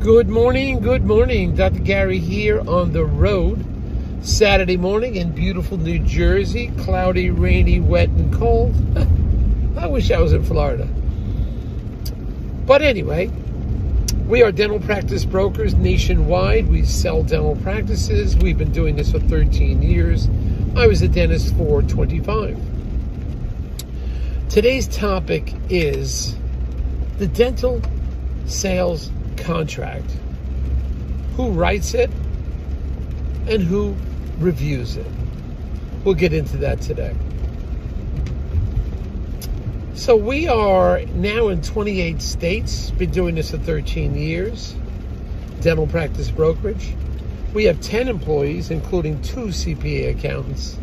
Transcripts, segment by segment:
Good morning, good morning. Dr. Gary here on the road. Saturday morning in beautiful New Jersey. Cloudy, rainy, wet, and cold. I wish I was in Florida. But anyway, we are dental practice brokers nationwide. We sell dental practices. We've been doing this for 13 years. I was a dentist for 25. Today's topic is the dental sales contract. Who writes it and who reviews it. We'll get into that today. So we are now in 28 states, been doing this for 13 years, dental practice brokerage. We have 10 employees, including two CPA accountants,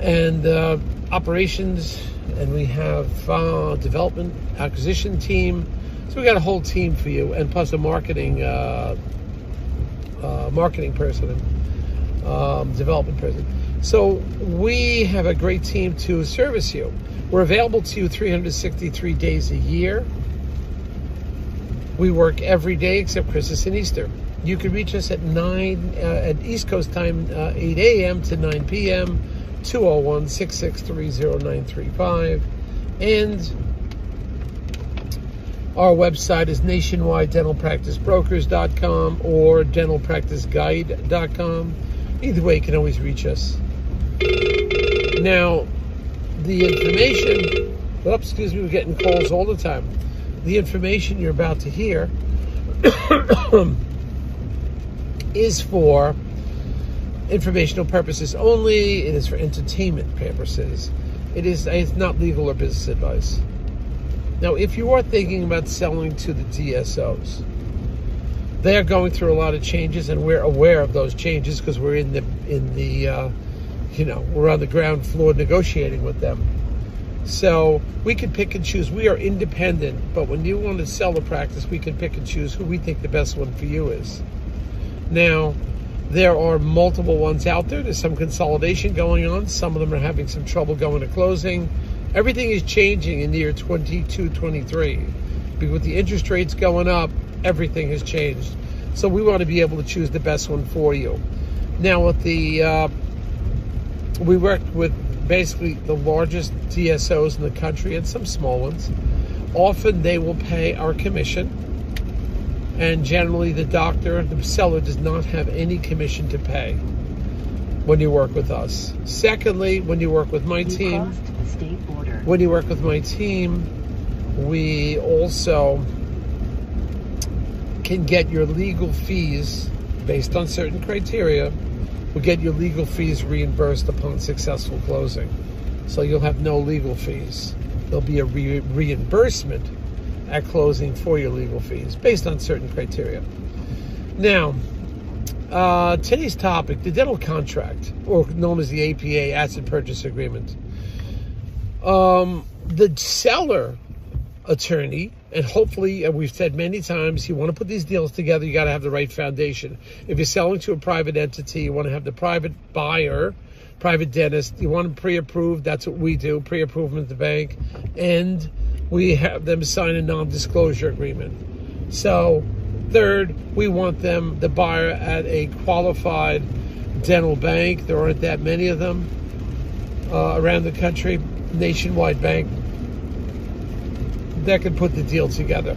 and uh, operations, and we have uh, development acquisition team. So we got a whole team for you, and plus a marketing uh, uh marketing person, and um, development person. So we have a great team to service you. We're available to you 363 days a year. We work every day except Christmas and Easter. You can reach us at 9 uh, at East Coast time, uh, 8 a.m. to 9 p.m. 201 663 0935. And our website is nationwidedentalpracticebrokers.com or dentalpracticeguide.com. Either way, you can always reach us. Now, the information, oops, excuse me, we're getting calls all the time. The information you're about to hear is for informational purposes only. It is for entertainment purposes. It is it's not legal or business advice. Now, if you are thinking about selling to the DSOs, they are going through a lot of changes, and we're aware of those changes because we're in the in the uh, you know, we're on the ground floor negotiating with them. So we can pick and choose. We are independent, but when you want to sell a practice, we can pick and choose who we think the best one for you is. Now, there are multiple ones out there. There's some consolidation going on. Some of them are having some trouble going to closing. Everything is changing in the year 22, 23. Because with the interest rates going up, everything has changed. So we want to be able to choose the best one for you. Now, with the uh, we work with basically the largest DSOs in the country and some small ones. Often they will pay our commission, and generally the doctor, the seller, does not have any commission to pay when you work with us. Secondly, when you work with my team, when you work with my team, we also can get your legal fees based on certain criteria will get your legal fees reimbursed upon successful closing. So you'll have no legal fees. There'll be a re- reimbursement at closing for your legal fees based on certain criteria. Now, uh, today's topic the dental contract, or known as the APA, Asset Purchase Agreement. Um, the seller attorney and hopefully, and we've said many times, you want to put these deals together, you got to have the right foundation. If you're selling to a private entity, you want to have the private buyer, private dentist, you want them pre approved. That's what we do, pre approved at the bank. And we have them sign a non disclosure agreement. So, third, we want them, the buyer, at a qualified dental bank. There aren't that many of them uh, around the country, nationwide bank that can put the deal together.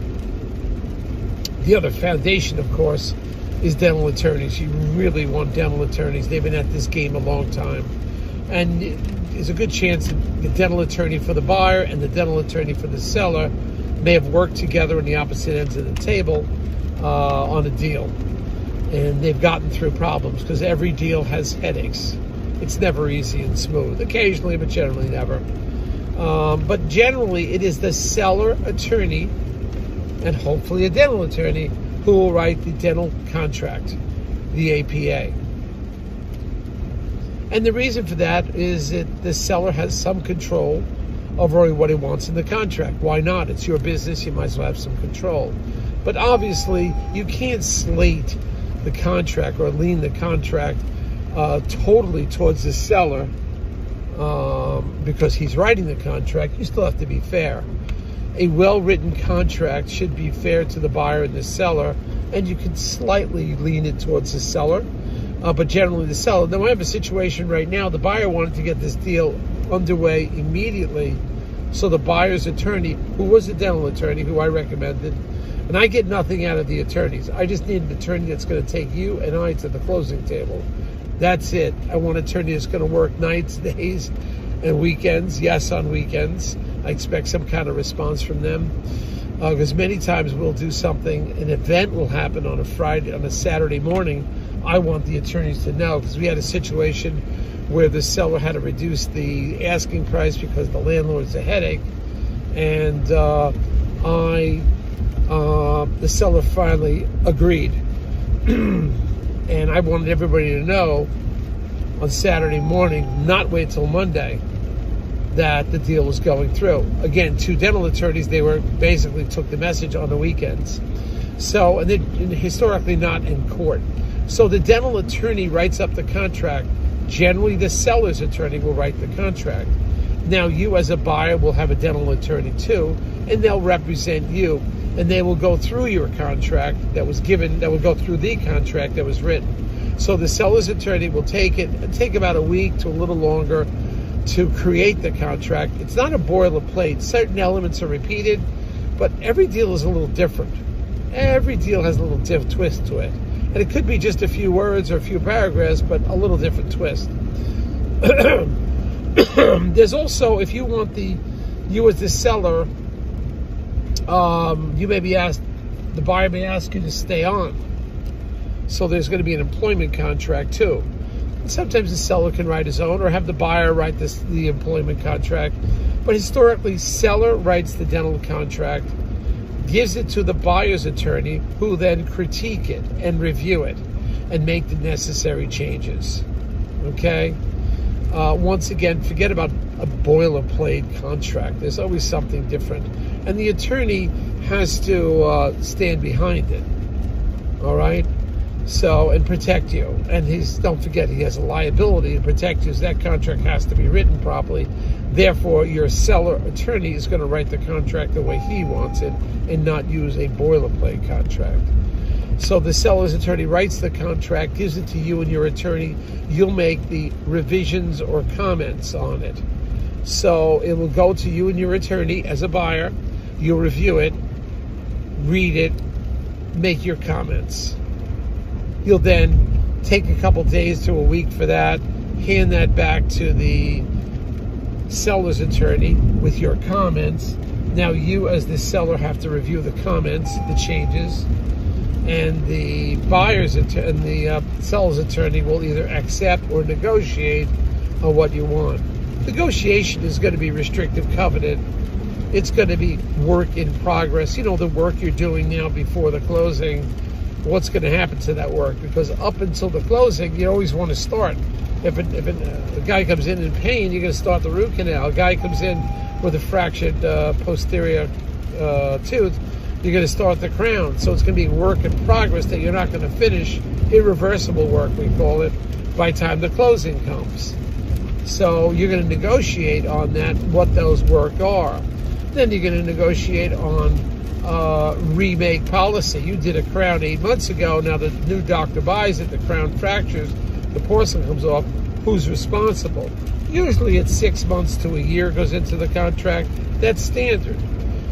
The other foundation, of course, is dental attorneys. You really want dental attorneys. They've been at this game a long time. And there's a good chance the dental attorney for the buyer and the dental attorney for the seller may have worked together on the opposite ends of the table uh, on a deal. And they've gotten through problems because every deal has headaches. It's never easy and smooth. Occasionally, but generally never. Um, but generally, it is the seller attorney and hopefully a dental attorney who will write the dental contract, the APA. And the reason for that is that the seller has some control over what he wants in the contract. Why not? It's your business, you might as well have some control. But obviously, you can't slate the contract or lean the contract uh, totally towards the seller um, because he's writing the contract, you still have to be fair. a well-written contract should be fair to the buyer and the seller, and you can slightly lean it towards the seller, uh, but generally the seller. Now I have a situation right now. The buyer wanted to get this deal underway immediately, so the buyer's attorney, who was a dental attorney, who I recommended, and I get nothing out of the attorneys. I just need an attorney that's going to take you and I to the closing table. That's it. I want an attorney that's going to work nights, days, and weekends. Yes, on weekends. I expect some kind of response from them. Because uh, many times we'll do something, an event will happen on a Friday, on a Saturday morning. I want the attorneys to know because we had a situation where the seller had to reduce the asking price because the landlord's a headache, and uh, I, uh, the seller finally agreed, and I wanted everybody to know on Saturday morning, not wait till Monday that the deal was going through. Again, two dental attorneys, they were basically took the message on the weekends. So, and they historically not in court. So the dental attorney writes up the contract. Generally, the seller's attorney will write the contract. Now, you as a buyer will have a dental attorney too, and they'll represent you, and they will go through your contract that was given, that will go through the contract that was written. So the seller's attorney will take it, take about a week to a little longer to create the contract. It's not a boilerplate. Certain elements are repeated, but every deal is a little different. Every deal has a little diff twist to it. And it could be just a few words or a few paragraphs, but a little different twist. There's also, if you want the, you as the seller, um, you may be asked, the buyer may ask you to stay on. So there's going to be an employment contract too. Sometimes the seller can write his own or have the buyer write this, the employment contract. But historically, seller writes the dental contract, gives it to the buyer's attorney, who then critique it and review it and make the necessary changes. Okay? Uh, once again, forget about a boilerplate contract. There's always something different. And the attorney has to uh, stand behind it. All right? So, and protect you. And he's, don't forget, he has a liability to protect you. So that contract has to be written properly. Therefore, your seller attorney is going to write the contract the way he wants it and not use a boilerplate contract. So the seller's attorney writes the contract, gives it to you and your attorney. You'll make the revisions or comments on it. So it will go to you and your attorney as a buyer. You'll review it, read it, make your comments. You'll then take a couple days to a week for that, hand that back to the seller's attorney with your comments. Now you, as the seller, have to review the comments, the changes, and the buyer's and the uh, seller's attorney will either accept or negotiate on what you want. Negotiation is going to be restrictive covenant. It's going to be work in progress. You know the work you're doing now before the closing what's going to happen to that work because up until the closing, you always want to start. If, it, if it, a guy comes in in pain, you're going to start the root canal. A guy comes in with a fractured uh, posterior uh, tooth, you're going to start the crown. So it's going to be work in progress that you're not going to finish, irreversible work, we call it, by time the closing comes. So you're going to negotiate on that, what those work are. Then you're going to negotiate on uh, remake policy. You did a crown eight months ago. Now the new doctor buys it, the crown fractures, the porcelain comes off. Who's responsible? Usually it's six months to a year goes into the contract. That's standard.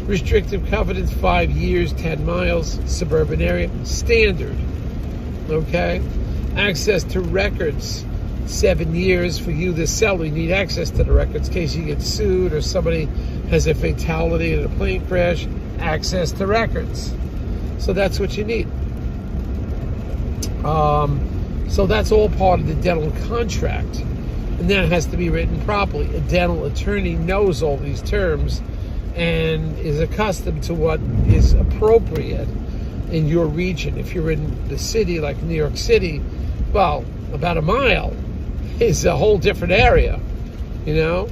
Restrictive covenants, five years, 10 miles, suburban area, standard. Okay? Access to records, seven years for you, the seller. You need access to the records in case you get sued or somebody has a fatality in a plane crash access to records. So that's what you need. Um, so that's all part of the dental contract. And that has to be written properly. A dental attorney knows all these terms and is accustomed to what is appropriate in your region. If you're in the city like New York City, well, about a mile is a whole different area, you know?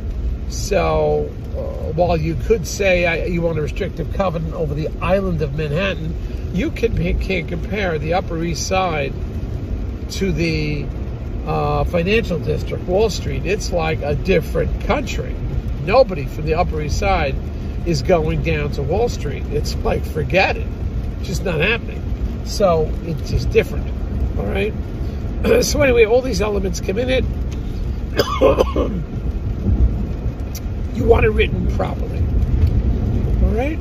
So uh, while you could say you want a restrictive covenant over the island of Manhattan, you can, can't compare the Upper East Side to the uh, financial district, Wall Street. It's like a different country. Nobody from the Upper East Side is going down to Wall Street. It's like, forget it. It's just not happening. So it's just different. All right. so anyway, all these elements come in it. you want it written properly. All right.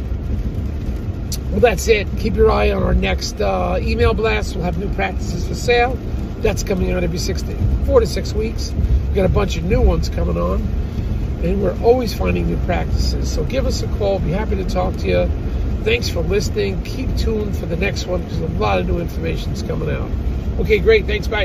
Well, that's it. Keep your eye on our next uh, email blast. We'll have new practices for sale. That's coming out every six to, four to six weeks. We've got a bunch of new ones coming on, and we're always finding new practices. So give us a call. Be happy to talk to you. Thanks for listening. Keep tuned for the next one because a lot of new information is coming out. Okay, great. Thanks. Bye.